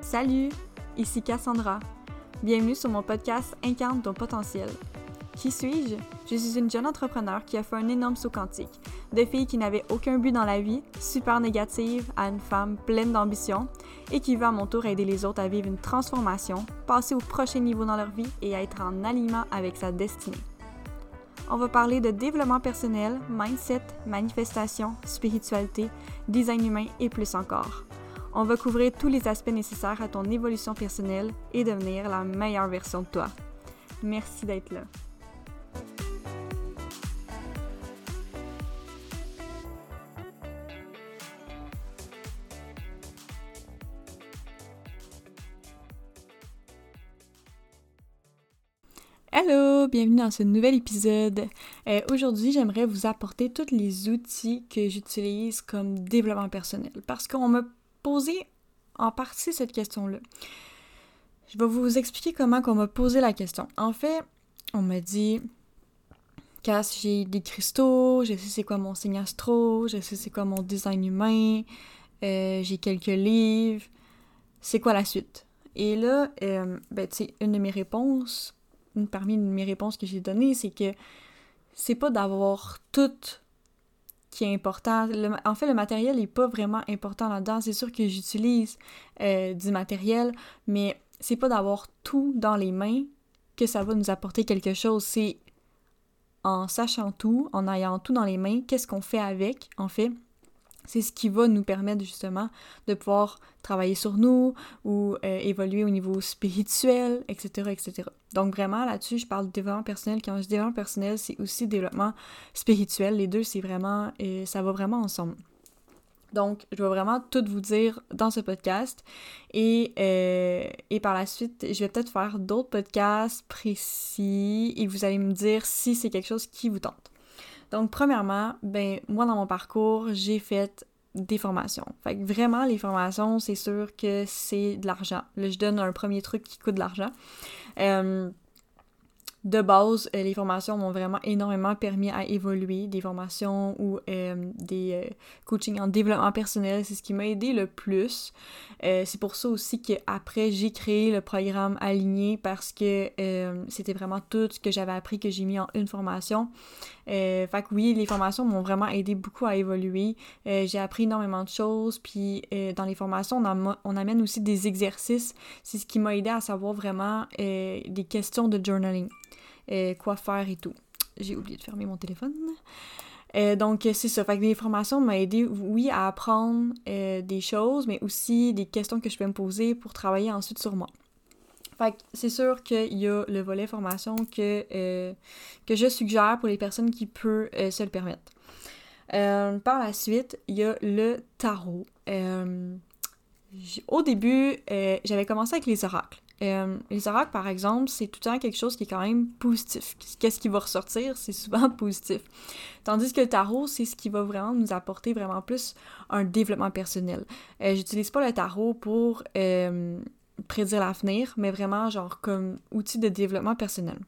Salut, ici Cassandra. Bienvenue sur mon podcast Incarne ton potentiel. Qui suis-je? Je suis une jeune entrepreneur qui a fait un énorme saut quantique. De fille qui n'avait aucun but dans la vie, super négative, à une femme pleine d'ambition et qui veut à mon tour aider les autres à vivre une transformation, passer au prochain niveau dans leur vie et à être en alignement avec sa destinée. On va parler de développement personnel, mindset, manifestation, spiritualité, design humain et plus encore. On va couvrir tous les aspects nécessaires à ton évolution personnelle et devenir la meilleure version de toi. Merci d'être là. Dans ce nouvel épisode. Euh, aujourd'hui, j'aimerais vous apporter tous les outils que j'utilise comme développement personnel parce qu'on m'a poser en partie cette question-là. Je vais vous expliquer comment on m'a posé la question. En fait, on m'a dit Cass, j'ai des cristaux, je sais c'est quoi mon signe astro, je sais c'est quoi mon design humain, euh, j'ai quelques livres, c'est quoi la suite? Et là, euh, ben, tu une de mes réponses, parmi mes réponses que j'ai données, c'est que c'est pas d'avoir toutes qui est important. en fait, le matériel n'est pas vraiment important là-dedans. C'est sûr que j'utilise euh, du matériel, mais c'est pas d'avoir tout dans les mains que ça va nous apporter quelque chose. C'est en sachant tout, en ayant tout dans les mains, qu'est-ce qu'on fait avec, en fait, c'est ce qui va nous permettre justement de pouvoir travailler sur nous ou euh, évoluer au niveau spirituel, etc., etc. Donc vraiment là-dessus, je parle de développement personnel. Quand je dis développement personnel, c'est aussi développement spirituel. Les deux, c'est vraiment, euh, ça va vraiment ensemble. Donc, je vais vraiment tout vous dire dans ce podcast. Et, euh, et par la suite, je vais peut-être faire d'autres podcasts précis et vous allez me dire si c'est quelque chose qui vous tente. Donc, premièrement, ben, moi, dans mon parcours, j'ai fait des formations. Fait que vraiment, les formations, c'est sûr que c'est de l'argent. Là, je donne un premier truc qui coûte de l'argent. Euh, de base, euh, les formations m'ont vraiment énormément permis à évoluer. Des formations ou euh, des coachings en développement personnel, c'est ce qui m'a aidé le plus. c'est pour ça aussi qu'après, j'ai créé le programme Aligné parce que c'était vraiment tout ce que j'avais appris que j'ai mis en une formation. Fait que oui, les formations m'ont vraiment aidé beaucoup à évoluer. j'ai appris énormément de choses. Puis dans les formations, on, amène aussi des exercices. C'est ce qui m'a aidé à savoir vraiment des questions de journaling. Euh, quoi faire et tout. J'ai oublié de fermer mon téléphone. Euh, donc, c'est ça. Fait que l'information m'a aidé, oui, à apprendre euh, des choses, mais aussi des questions que je peux me poser pour travailler ensuite sur moi. Fait que c'est sûr qu'il y a le volet formation que, que je suggère pour les personnes qui peuvent se le permettre. par la suite, il y a le tarot. au début, j'avais commencé avec les oracles. Euh, les oracles, par exemple, c'est tout le temps quelque chose qui est quand même positif. Qu'est-ce qui va ressortir? C'est souvent positif. Tandis que le tarot, c'est ce qui va vraiment nous apporter vraiment plus un développement personnel. Euh, J'utilise pas le tarot pour euh, prédire l'avenir, mais vraiment genre comme outil de développement personnel.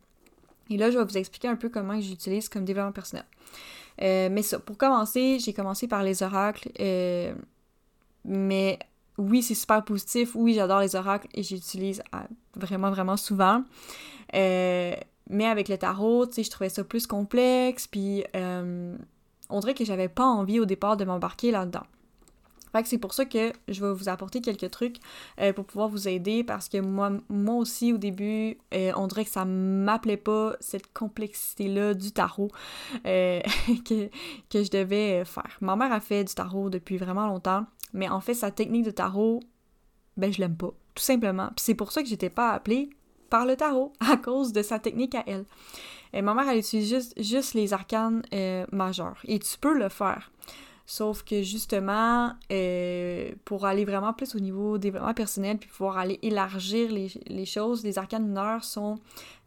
Et là, je vais vous expliquer un peu comment j'utilise comme développement personnel. Euh, mais ça, pour commencer, j'ai commencé par les oracles, mais oui, c'est super positif. Oui, j'adore les oracles et j'utilise euh, vraiment, vraiment souvent. Euh, mais avec le tarot, tu sais, je trouvais ça plus complexe, puis euh, on dirait que j'avais pas envie au départ de m'embarquer là-dedans. C'est pour ça que je vais vous apporter quelques trucs pour pouvoir vous aider parce que moi, moi aussi au début, on dirait que ça m'appelait pas cette complexité-là du tarot que, que je devais faire. Ma mère a fait du tarot depuis vraiment longtemps. Mais en fait, sa technique de tarot, ben je l'aime pas, tout simplement. Puis c'est pour ça que j'étais pas appelée par le tarot, à cause de sa technique à elle. Et ma mère, elle utilise juste, juste les arcanes euh, majeurs. Et tu peux le faire. Sauf que justement, euh, pour aller vraiment plus au niveau développement personnel, puis pouvoir aller élargir les, choses, les arcanes mineurs sont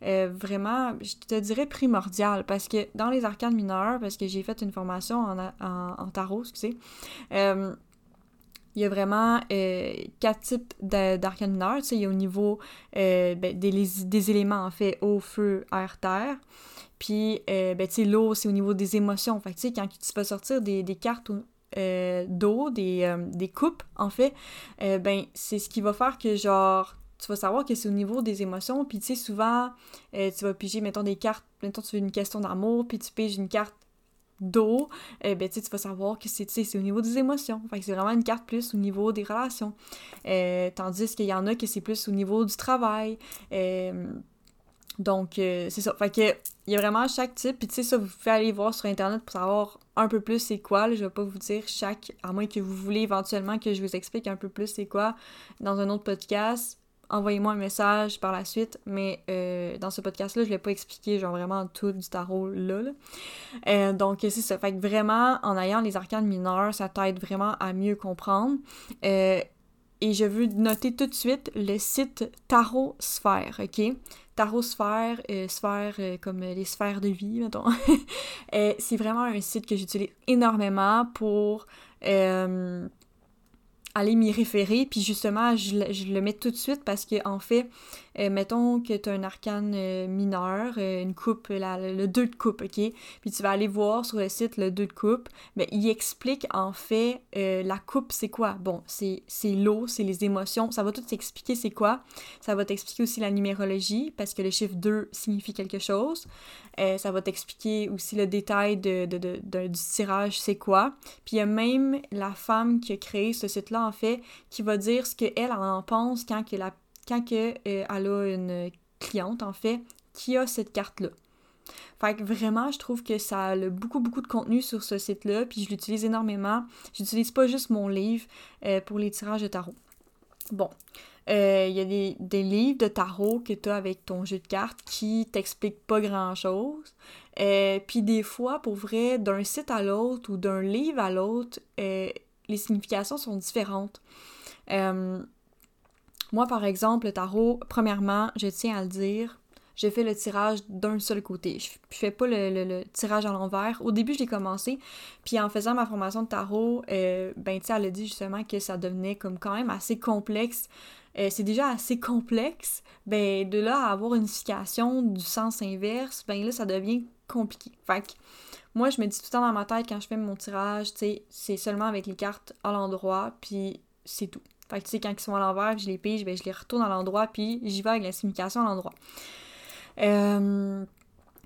euh, vraiment, je te dirais, primordiales. Parce que dans les arcanes mineurs, parce que j'ai fait une formation en, en, en tarot, excusez, euh, il y a vraiment euh, quatre types d'arcanes mineurs. Tu il y a au niveau euh, ben, des, des, éléments, en fait, eau, feu, air, terre. Puis, euh, ben, l'eau, c'est au niveau des émotions. Fait tu sais, quand tu vas sortir des, des cartes d'eau, des, des, coupes, en fait, ben, c'est ce qui va faire que, genre, tu vas savoir que c'est au niveau des émotions. Puis, tu sais, souvent, tu vas piger, mettons, des cartes, mettons, tu veux une question d'amour, puis tu piges une carte d'eau, eh ben, tu vas savoir que c'est au niveau des émotions. C'est vraiment une carte plus au niveau des relations. Euh, tandis qu'il y en a que c'est plus au niveau du travail. Euh, donc, euh, c'est ça. Fait que, il y a vraiment chaque type. Puis, tu sais, ça, vous pouvez aller voir sur Internet pour savoir un peu plus c'est quoi. je vais pas vous dire chaque, à moins que vous voulez éventuellement que je vous explique un peu plus c'est quoi dans un autre podcast envoyez-moi un message par la suite, mais euh, dans ce podcast-là, je l'ai pas expliqué, genre vraiment tout du tarot là. Euh, donc, c'est ça. Fait que vraiment, en ayant les arcanes mineurs, ça t'aide vraiment à mieux comprendre. Euh, et je veux noter tout de suite le site Tarot Sphère, ok? Tarot Sphère, sphère comme les sphères de vie, mettons. c'est vraiment un site que j'utilise énormément pour aller m'y référer, puis justement, je, le mets tout de suite parce que, en fait, euh, mettons que tu as un arcane euh, mineur, euh, une coupe, le 2 de coupe, ok? Puis tu vas aller voir sur le site le 2 de coupe, mais il explique en fait la coupe, c'est quoi? Bon, c'est l'eau, c'est les émotions, ça va tout t'expliquer c'est quoi. Ça va t'expliquer aussi la numérologie, parce que le chiffre 2 signifie quelque chose. ça va t'expliquer aussi le détail de, du tirage, c'est quoi. Puis il y a même la femme qui a créé ce site-là, en fait, qui va dire ce qu'elle en pense quand que la quand que, euh, elle a une cliente, en fait, qui a cette carte-là. Fait que vraiment, je trouve que ça a beaucoup, beaucoup de contenu sur ce site-là, puis je l'utilise énormément. J'utilise pas juste mon livre euh, pour les tirages de tarot. Bon, euh, il y a des, livres de tarot que tu as avec ton jeu de cartes qui t'expliquent pas grand-chose. puis des fois, pour vrai, d'un site à l'autre ou d'un livre à l'autre, les significations sont différentes. Moi, par exemple, le tarot, premièrement, je tiens à le dire, j'ai fait le tirage d'un seul côté. Je, fais pas le, tirage à l'envers. Au début, je l'ai commencé, puis en faisant ma formation de tarot, euh, ben, tu elle a dit justement que ça devenait comme quand même assez complexe. Euh, c'est déjà assez complexe, ben, de là à avoir une signification du sens inverse, ben là, ça devient compliqué. Moi, je me dis tout le temps dans ma tête quand je fais mon tirage, tu sais, c'est seulement avec les cartes à l'endroit, puis c'est tout. Fait que tu sais, quand ils sont à l'envers, je les pige, ben, je les retourne à l'endroit, puis j'y vais avec la signification à l'endroit. Euh,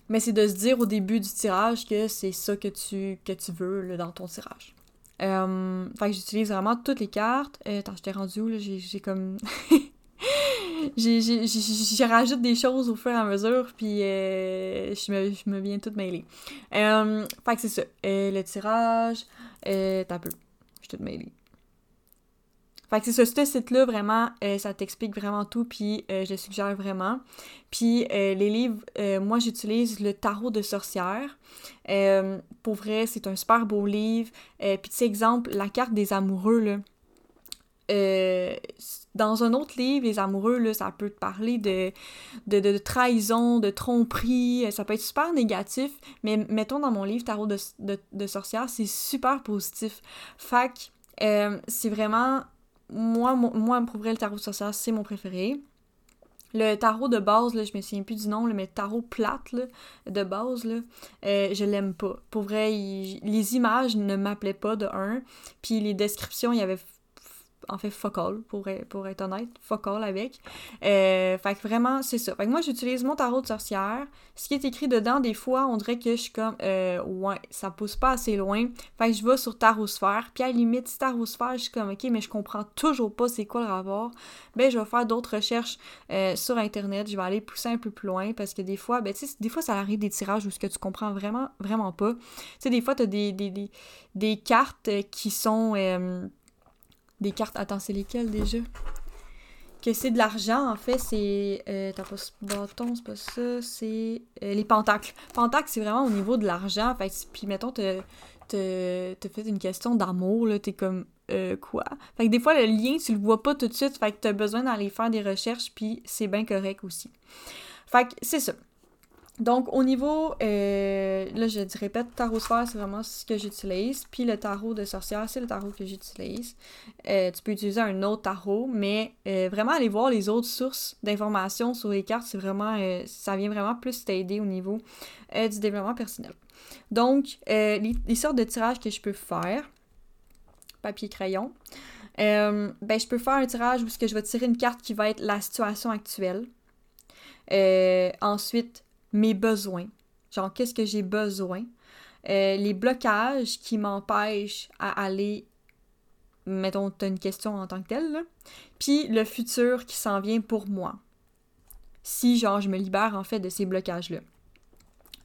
mais c'est de se dire au début du tirage que c'est ça que tu, que tu veux dans ton tirage. Euh, fait que j'utilise vraiment toutes les cartes. Euh, attends, je t'ai rendu où, là? J'ai comme... j'ai rajoute des choses au fur et à mesure, puis je, me, je me viens toute mêlée. fait que c'est ça. le tirage... t'as peu. Je suis toute mêlée. Fait que c'est ça, ce site-là, vraiment, euh, ça t'explique vraiment tout, puis euh, je le suggère vraiment. Puis euh, les livres, moi j'utilise le Tarot de sorcière. pour vrai, c'est un super beau livre. puis tu sais, exemple, la carte des amoureux, là. Dans un autre livre, les amoureux, là, ça peut te parler de, de, trahison, de tromperie, ça peut être super négatif, mais mettons dans mon livre Tarot de, de sorcière, c'est super positif. Fait que c'est vraiment moi, moi, pour vrai, le tarot social, c'est mon préféré. Le tarot de base, là, je me souviens plus du nom, mais tarot plate de base, là, euh, je l'aime pas. Pour vrai, les images ne m'appelaient pas de un. Puis les descriptions, il y avait en fait fuck all, pour, pour être honnête, fuck all avec. Euh, fait que vraiment, c'est ça. Fait que moi, j'utilise mon tarot de sorcière. Ce qui est écrit dedans, des fois, on dirait que je suis comme, euh, ouais, ça pousse pas assez loin. Fait que je vais sur tarot sphère. Puis à la limite, si tarot sphère, je suis comme, ok, mais je comprends toujours pas c'est quoi le rapport. Ben, je vais faire d'autres recherches euh, sur Internet. Je vais aller pousser un peu plus loin parce que des fois, ben, tu sais, des fois, ça arrive des tirages où ce que tu comprends vraiment, vraiment pas. Tu sais, des fois, t'as des, des, des cartes qui sont des cartes. Attends, c'est lesquelles déjà? Que c'est de l'argent, en fait, c'est. Euh, t'as pas ce bâton, c'est pas ça, c'est. Euh, les pentacles. Pentacles, c'est vraiment au niveau de l'argent. Fait puis mettons, t'as fait une question d'amour, là, t'es comme. Euh, quoi? Fait que des fois, le lien, tu le vois pas tout de suite, fait que t'as besoin d'aller faire des recherches, puis c'est bien correct aussi. Fait que c'est ça. Donc, au niveau, euh, là, je te répète, tarot sphère, c'est vraiment ce que j'utilise. Puis le tarot de sorcière, c'est le tarot que j'utilise. Euh, tu peux utiliser un autre tarot, mais euh, vraiment aller voir les autres sources d'informations sur les cartes, c'est vraiment, ça vient vraiment plus t'aider au niveau du développement personnel. Donc, les, sortes de tirages que je peux faire, papier-crayon, ben, je peux faire un tirage où je vais tirer une carte qui va être la situation actuelle. ensuite, mes besoins. Genre, qu'est-ce que j'ai besoin? Euh, les blocages qui m'empêchent à aller, mettons, tu as une question en tant que telle, là. Puis le futur qui s'en vient pour moi. Si, genre, je me libère, en fait, de ces blocages-là.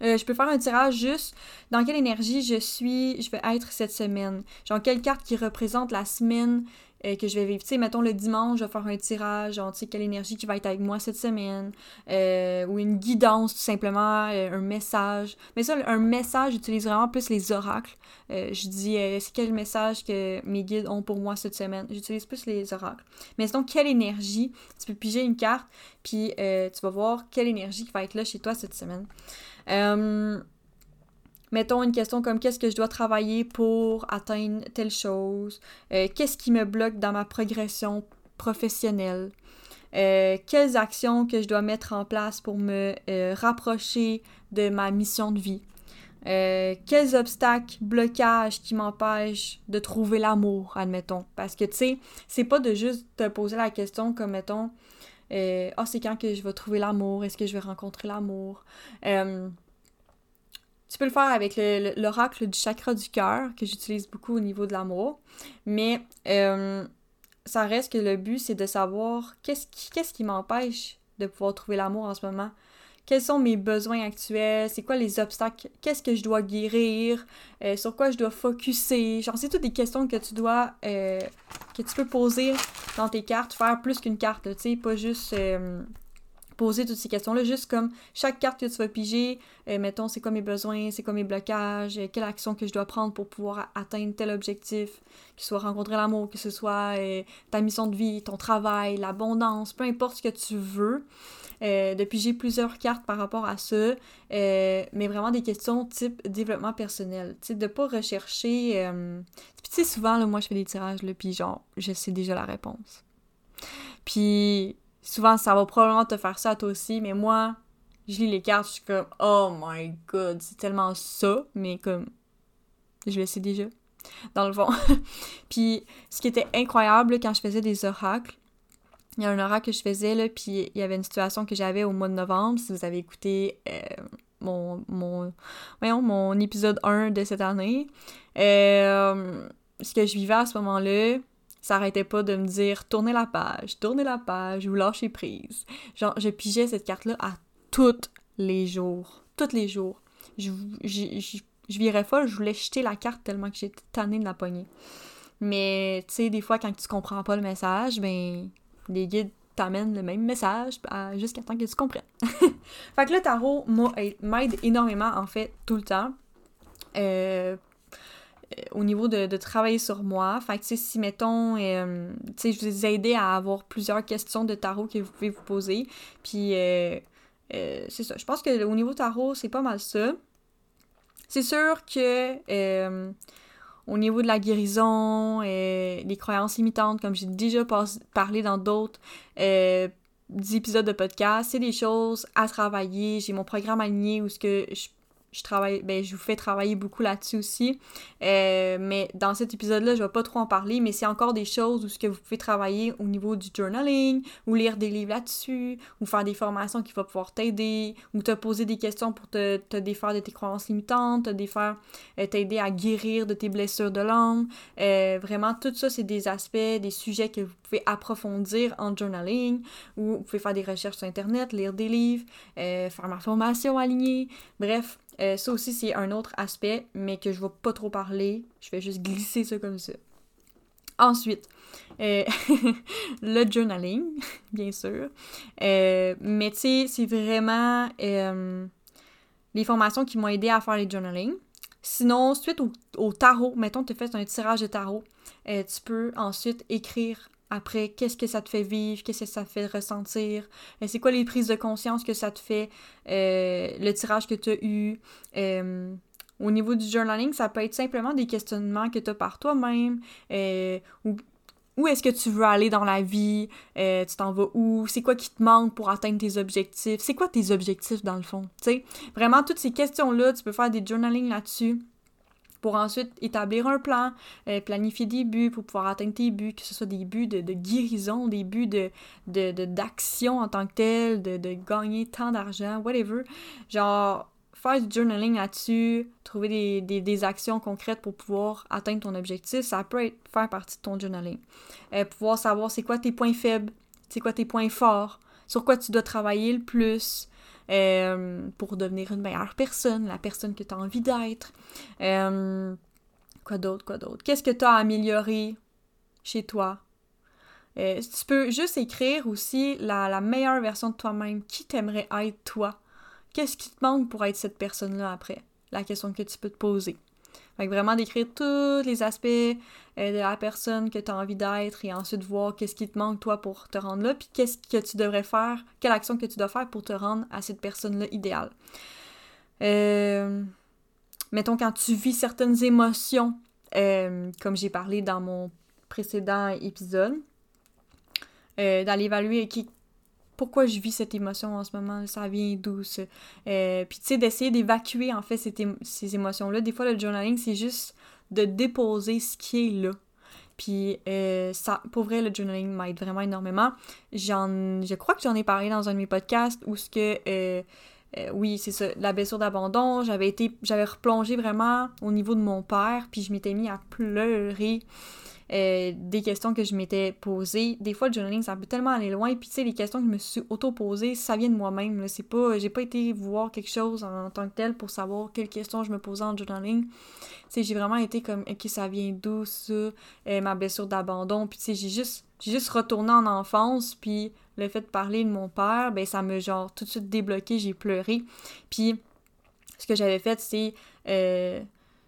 Euh, je peux faire un tirage juste dans quelle énergie je suis, je vais être cette semaine. Genre, quelle carte qui représente la semaine euh, que je vais vivre. Tu sais, mettons le dimanche, je vais faire un tirage, tu sais, quelle énergie qui va être avec moi cette semaine, euh, ou une guidance, tout simplement, euh, un message. Mais ça, un message, j'utilise vraiment plus les oracles. je dis, c'est quel message que mes guides ont pour moi cette semaine? J'utilise plus les oracles. Mais sinon, quelle énergie, tu peux piger une carte, puis tu vas voir quelle énergie qui va être là chez toi cette semaine mettons une question comme qu'est-ce que je dois travailler pour atteindre telle chose, euh, qu'est-ce qui me bloque dans ma progression professionnelle, euh, quelles actions que je dois mettre en place pour me euh, rapprocher de ma mission de vie. quels obstacles, blocages qui m'empêchent de trouver l'amour, admettons. Parce que, tu sais, c'est pas de juste te poser la question comme, mettons, ah, c'est quand que je vais trouver l'amour? Est-ce que je vais rencontrer l'amour? Tu peux le faire avec l'oracle du chakra du cœur, que j'utilise beaucoup au niveau de l'amour. Mais euh, ça reste que le but, c'est de savoir qu'est-ce qui, qui m'empêche de pouvoir trouver l'amour en ce moment. Quels sont mes besoins actuels? C'est quoi les obstacles? Qu'est-ce que je dois guérir? Euh, sur quoi je dois focuser? Genre, c'est toutes des questions que tu dois... Euh, que tu peux poser dans tes cartes, faire plus qu'une carte, tu sais, pas juste poser toutes ces questions-là, juste comme chaque carte que tu vas piger, euh, mettons, c'est quoi mes besoins, c'est quoi mes blocages, euh, quelle action que je dois prendre pour pouvoir atteindre tel objectif, que ce soit rencontrer l'amour, que ce soit euh, ta mission de vie, ton travail, l'abondance, peu importe ce que tu veux. de piger plusieurs cartes par rapport à ça, mais vraiment des questions type développement personnel. Sais, de pas rechercher. Puis, tu sais, souvent, là, moi, je fais des tirages, là, puis genre, je sais déjà la réponse. Puis, souvent ça va probablement te faire ça à toi aussi, mais moi, je lis les cartes, je suis comme oh my god, c'est tellement ça, mais comme je le sais déjà, dans le fond. puis ce qui était incroyable quand je faisais des oracles, il y a un oracle que je faisais, là, puis il y avait une situation que j'avais au mois de novembre, si vous avez écouté euh, mon, mon, voyons, mon épisode 1 de cette année. Euh, ce que je vivais à ce moment-là, ça arrêtait pas de me dire tournez la page, tournez la page ou lâchez prise. Genre, je pigeais cette carte-là à tous les jours. Tous les jours. Je, je, virais folle, je voulais jeter la carte tellement que j'étais tannée de la poignée. Mais, tu sais, des fois, quand tu comprends pas le message, ben, les guides t'amènent le même message jusqu'à temps que tu comprennes. fait que le tarot m'aide énormément, en fait, tout le temps. Euh, au niveau de, travailler sur moi. Fait que, si, mettons, euh, tu sais, je vous ai aidé à avoir plusieurs questions de tarot que vous pouvez vous poser. Puis, euh, c'est ça. Je pense que au niveau tarot, c'est pas mal ça. C'est sûr que au niveau de la guérison, les croyances limitantes, comme j'ai déjà parlé dans d'autres épisodes de podcast, c'est des choses à travailler. J'ai mon programme aligné où ce que je je travaille, ben, je vous fais travailler beaucoup là-dessus aussi. Euh, mais dans cet épisode-là, je vais pas trop en parler, mais c'est encore des choses où ce que vous pouvez travailler au niveau du journaling, ou lire des livres là-dessus, ou faire des formations qui vont pouvoir t'aider, ou te poser des questions pour te, te défaire de tes croyances limitantes, te défaire, euh, t'aider à guérir de tes blessures de l'âme. Euh, vraiment, tout ça, c'est des aspects, des sujets que vous pouvez approfondir en journaling, ou vous pouvez faire des recherches sur Internet, lire des livres, faire ma formation alignée. Bref, euh, ça aussi, c'est un autre aspect, mais que je vais pas trop parler. Je vais juste glisser ça comme ça. Ensuite, euh, le journaling, bien sûr. Euh, mais tu sais, c'est vraiment les formations qui m'ont aidé à faire les journaling. Sinon, suite au, tarot, mettons, tu fais un tirage de tarot, tu peux ensuite écrire après, qu'est-ce que ça te fait vivre, qu'est-ce que ça te fait ressentir, euh, c'est quoi les prises de conscience que ça te fait, euh, le tirage que tu as eu? Euh, au niveau du journaling, ça peut être simplement des questionnements que tu as par toi-même, où est-ce que tu veux aller dans la vie, tu t'en vas où, c'est quoi qui te manque pour atteindre tes objectifs, c'est quoi tes objectifs dans le fond. Vraiment, toutes ces questions-là, tu peux faire des journaling là-dessus pour ensuite établir un plan, euh, planifier des buts pour pouvoir atteindre tes buts, que ce soit des buts de, guérison, des buts de, d'action en tant que tel, de, gagner tant d'argent, whatever. Genre, faire du journaling là-dessus, trouver des, actions concrètes pour pouvoir atteindre ton objectif, ça peut faire partie de ton journaling. Euh, pouvoir savoir c'est quoi tes points faibles, c'est quoi tes points forts, sur quoi tu dois travailler le plus, euh, pour devenir une meilleure personne, la personne que tu as envie d'être. Euh, quoi d'autre, quoi d'autre? Qu'est-ce que tu as amélioré chez toi? Euh, tu peux juste écrire aussi la, la meilleure version de toi-même. Qui t'aimerait être toi? Qu'est-ce qui te manque pour être cette personne-là après? La question que tu peux te poser. Fait vraiment d'écrire tous les aspects euh, de la personne que tu as envie d'être et ensuite voir qu'est-ce qui te manque toi pour te rendre là, puis qu'est-ce que tu devrais faire, quelle action que tu dois faire pour te rendre à cette personne-là idéale. Euh, mettons quand tu vis certaines émotions, euh, comme j'ai parlé dans mon précédent épisode, d'aller évaluer qui, pourquoi je vis cette émotion en ce moment, ça vient d'où euh, Puis tu sais, d'essayer d'évacuer en fait ces émotions-là. Des fois, le journaling, c'est juste de déposer ce qui est là. Puis euh, ça, pour vrai, le journaling m'aide vraiment énormément. J'en, je crois que j'en ai parlé dans un de mes podcasts où ce que euh, oui, c'est ça, la blessure d'abandon, j'avais été, j'avais replongé vraiment au niveau de mon père, puis je m'étais mis à pleurer euh, des questions que je m'étais posées. Des fois, le journaling, ça peut tellement aller loin. Puis, tu sais, les questions que je me suis auto-posées, ça vient de moi-même. C'est pas... J'ai pas été voir quelque chose en, tant que tel pour savoir quelles questions je me posais en journaling. Tu sais, j'ai vraiment été comme, OK, ça vient d'où, ça? Euh, ma blessure d'abandon. Puis, tu sais, j'ai juste... J'ai juste retourné en enfance, puis le fait de parler de mon père, ben ça me genre tout de suite débloqué, j'ai pleuré. Puis ce que j'avais fait, c'est euh,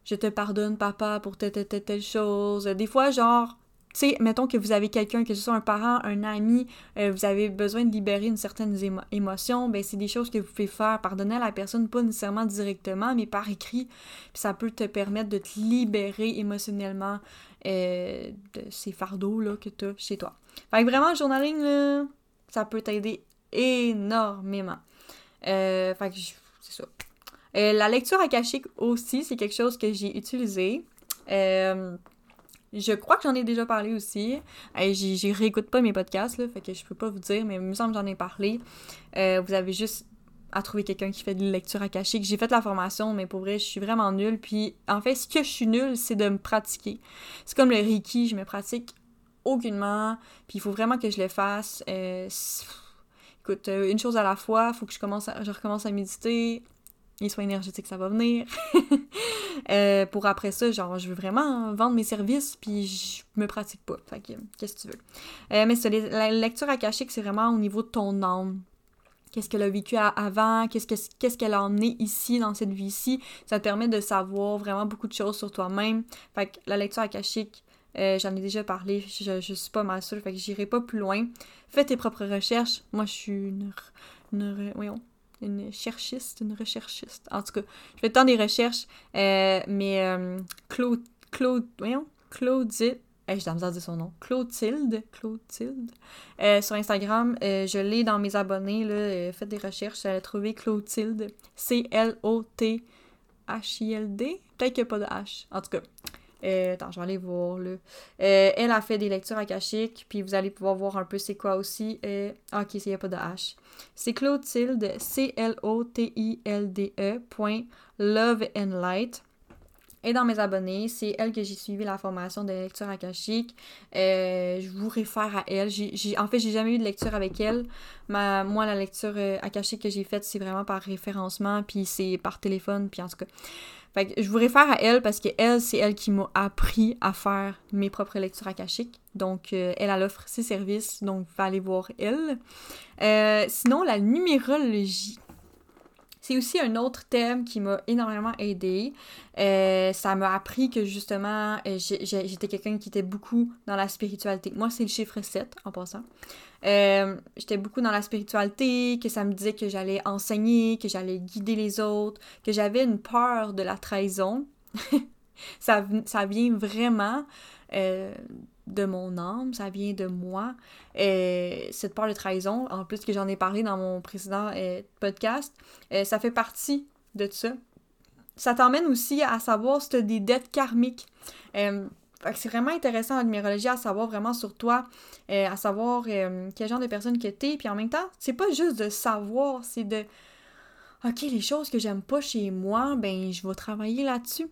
je te pardonne, papa, pour telle, telle, telle, chose. Des fois, genre, tu sais, mettons que vous avez quelqu'un, que ce soit un parent, un ami, euh, vous avez besoin de libérer une certaine émotion, ben c'est des choses que vous pouvez faire. Pardonner à la personne, pas nécessairement directement, mais par écrit. Puis ça peut te permettre de te libérer émotionnellement euh, de ces fardeaux-là que tu as chez toi. Fait que vraiment, le journaling, là, ça peut t'aider énormément. Euh, fait que c'est ça. Euh, la lecture akashique aussi, c'est quelque chose que j'ai utilisé. Euh, je crois que j'en ai déjà parlé aussi. Euh, j'y réécoute pas mes podcasts, là, fait que je peux pas vous dire, mais il me semble que j'en ai parlé. vous avez juste à trouver quelqu'un qui fait de la lecture akashique. J'ai fait la formation, mais pour vrai, je suis vraiment nulle. Puis, en fait, ce que je suis nulle, c'est de me pratiquer. C'est comme le Reiki, je me pratique aucunement. Puis, il faut vraiment que je le fasse. écoute, une chose à la fois, faut que je, commence je recommence à méditer les soins énergétiques, ça va venir. Euh, pour après ça, genre, je veux vraiment vendre mes services, puis je me pratique pas. Fait que, qu'est-ce que tu veux? Euh, mais la lecture akashique, c'est vraiment au niveau de ton âme. Qu'est-ce qu'elle a vécu avant, qu'est-ce qu'est-ce qu'elle a emmené ici, dans cette vie-ci? Ça te permet de savoir vraiment beaucoup de choses sur toi-même. Fait que la lecture akashique, euh, j'en ai déjà parlé, je, je, suis pas mal sûre, fait que j'irai pas plus loin. Fais tes propres recherches. Moi, je suis une, une, voyons, une cherchiste, une recherchiste. En tout cas, je fais tant des recherches, euh, mais euh, Claude, Claude, voyons, Claudine, eh, j'ai dire son nom, Clotilde, Clotilde, euh, sur Instagram, je l'ai dans mes abonnés, là, faites des recherches, j'allais trouver Clotilde, C-L-O-T-H-I-L-D, peut-être qu'il n'y a pas de H, en tout cas. Euh, attends, je vais aller voir là. Euh, elle a fait des lectures akashiques, puis vous allez pouvoir voir un peu c'est quoi aussi. Euh, ok, il n'y a pas de H. C'est Clotilde, C-L-O-T-I-L-D-E, point Love and Light. Et dans mes abonnés, c'est elle que j'ai suivi la formation de lecture akashique. je vous réfère à elle. en fait, j'ai jamais eu de lecture avec elle. Moi, la lecture akashique que j'ai faite, c'est vraiment par référencement, puis c'est par téléphone, puis en tout cas. Fait que je vous réfère à elle parce que elle, c'est elle qui m'a appris à faire mes propres lectures akashiques. Donc, euh, elle, elle offre ses services, donc va aller voir elle. Euh, sinon, la numérologie. C'est aussi un autre thème qui m'a énormément aidé. Euh, ça m'a appris que justement, euh, j'étais quelqu'un qui était beaucoup dans la spiritualité. Moi, c'est le chiffre 7 en passant. Euh, j'étais beaucoup dans la spiritualité, que ça me disait que j'allais enseigner, que j'allais guider les autres, que j'avais une peur de la trahison. ça, ça vient vraiment de mon âme, ça vient de moi. Euh, cette peur de trahison, en plus que j'en ai parlé dans mon précédent euh, podcast, euh, ça fait partie de ça. Ça t'emmène aussi à savoir si tu as des dettes karmiques. c'est vraiment intéressant en numérologie à savoir vraiment sur toi, à savoir quel genre de personne que tu es. Puis en même temps, c'est pas juste de savoir, c'est de OK, les choses que j'aime pas chez moi, ben je vais travailler là-dessus.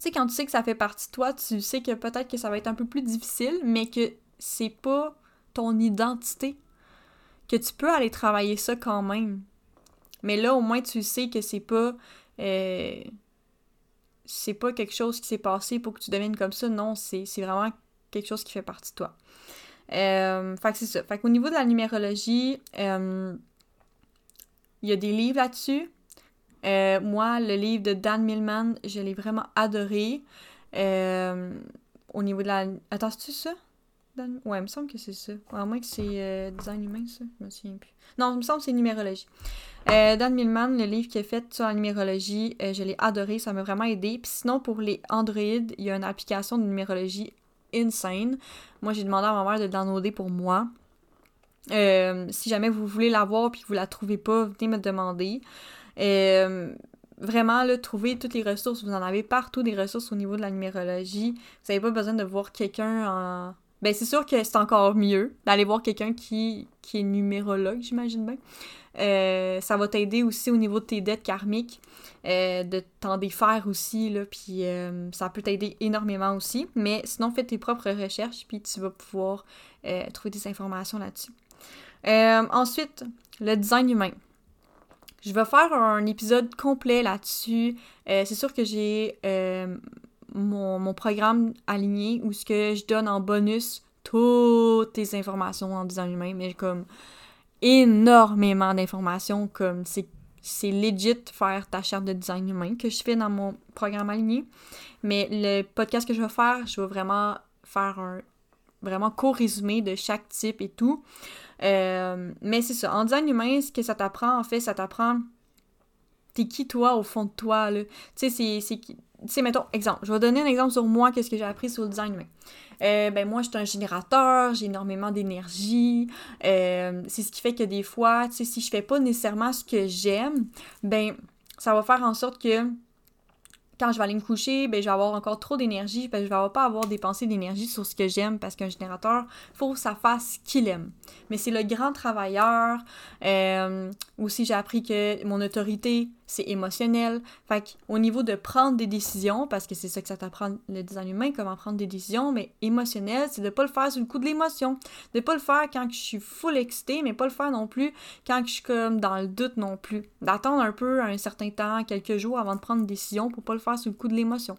Tu sais, quand tu sais que ça fait partie de toi, tu sais que peut-être que ça va être un peu plus difficile, mais que c'est pas ton identité. Que tu peux aller travailler ça quand même. Mais là, au moins, tu sais que c'est pas. Euh, c'est pas quelque chose qui s'est passé pour que tu deviennes comme ça. Non, c'est vraiment quelque chose qui fait partie de toi. Euh, fait que c'est ça. Fait qu'au niveau de la numérologie, euh, il y a des livres là-dessus. Euh, moi, le livre de Dan Millman, je l'ai vraiment adoré. Euh, au niveau de la. Attends, c'est ça? Ouais, il me semble que c'est ça. À moins que c'est euh, design humain, ça. Je me souviens plus. Non, il me semble que c'est numérologie. Dan Millman, le livre qu'il a fait sur la numérologie, je l'ai adoré. Ça m'a vraiment aidé. Puis sinon, pour les Android, il y a une application de numérologie insane. Moi, j'ai demandé à ma mère de downloader pour moi. si jamais vous voulez l'avoir puis que vous la trouvez pas, venez me demander. Euh, vraiment, là, trouver toutes les ressources. Vous en avez partout des ressources au niveau de la numérologie. Vous n'avez pas besoin de voir quelqu'un en. Ben, c'est sûr que c'est encore mieux d'aller voir quelqu'un qui, qui est numérologue, j'imagine bien. Euh, ça va t'aider aussi au niveau de tes dettes karmiques, euh, de t'en défaire aussi, là, puis ça peut t'aider énormément aussi. Mais sinon, fais tes propres recherches, puis tu vas pouvoir trouver des informations là-dessus. ensuite, le design humain. Je vais faire un épisode complet là-dessus. Euh, c'est sûr que j'ai euh, mon, programme aligné où ce que je donne en bonus toutes les informations en design humain, mais comme énormément d'informations, comme c'est c'est legit faire ta charte de design humain que je fais dans mon programme aligné. Mais le podcast que je vais faire, je vais vraiment faire un vraiment court résumé de chaque type et tout. Euh, mais c'est ça. En design humain, ce que ça t'apprend, en fait, ça t'apprend. T'es qui toi au fond de toi, là? Tu sais, c'est. Sais, mettons, exemple, je vais donner un exemple sur moi, qu'est-ce que j'ai appris sur le design humain. Euh, ben moi, je suis un générateur, j'ai énormément d'énergie. Euh, c'est ce qui fait que des fois, tu sais, si je fais pas nécessairement ce que j'aime, ben ça va faire en sorte que quand je vais aller me coucher, ben, je vais avoir encore trop d'énergie, que je vais pas avoir dépensé d'énergie sur ce que j'aime, parce qu'un générateur, faut que ça fasse ce qu'il aime. Mais c'est le grand travailleur. Euh, aussi, j'ai appris que mon autorité, c'est émotionnel. Fait au niveau de prendre des décisions, parce que c'est ça que ça t'apprend le design humain, comment prendre des décisions, mais émotionnel, c'est de pas le faire sur le coup de l'émotion. De pas le faire quand je suis full excité, mais pas le faire non plus quand je suis comme dans le doute non plus. D'attendre un peu un certain temps, quelques jours avant de prendre une décision pour pas le faire sur le coup de l'émotion.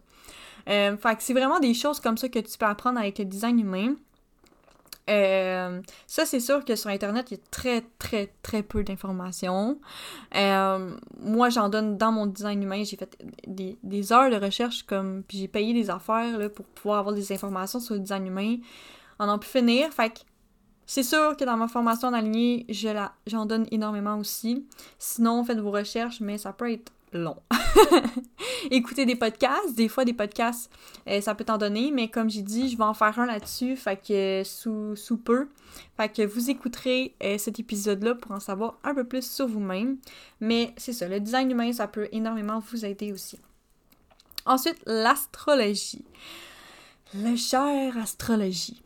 Euh, fait que c'est vraiment des choses comme ça que tu peux apprendre avec le design humain. Euh, ça, c'est sûr que sur Internet, il y a très, très, très peu d'informations. Euh, moi, j'en donne dans mon design humain. J'ai fait des, heures de recherche, comme, puis j'ai payé des affaires là, pour pouvoir avoir des informations sur le design humain. On en pu finir. Fait que c'est sûr que dans ma formation en alignée, j'en donne énormément aussi. Sinon, faites vos recherches, mais ça peut être long. Écouter des podcasts, des fois des podcasts, euh, ça peut t'en donner, mais comme j'ai dit, je vais en faire un là-dessus, fait que sous, sous peu. Fait que vous écouterez euh, cet épisode-là pour en savoir un peu plus sur vous-même. Mais c'est ça, le design humain, ça peut énormément vous aider aussi. Ensuite, l'astrologie. Le cher astrologie.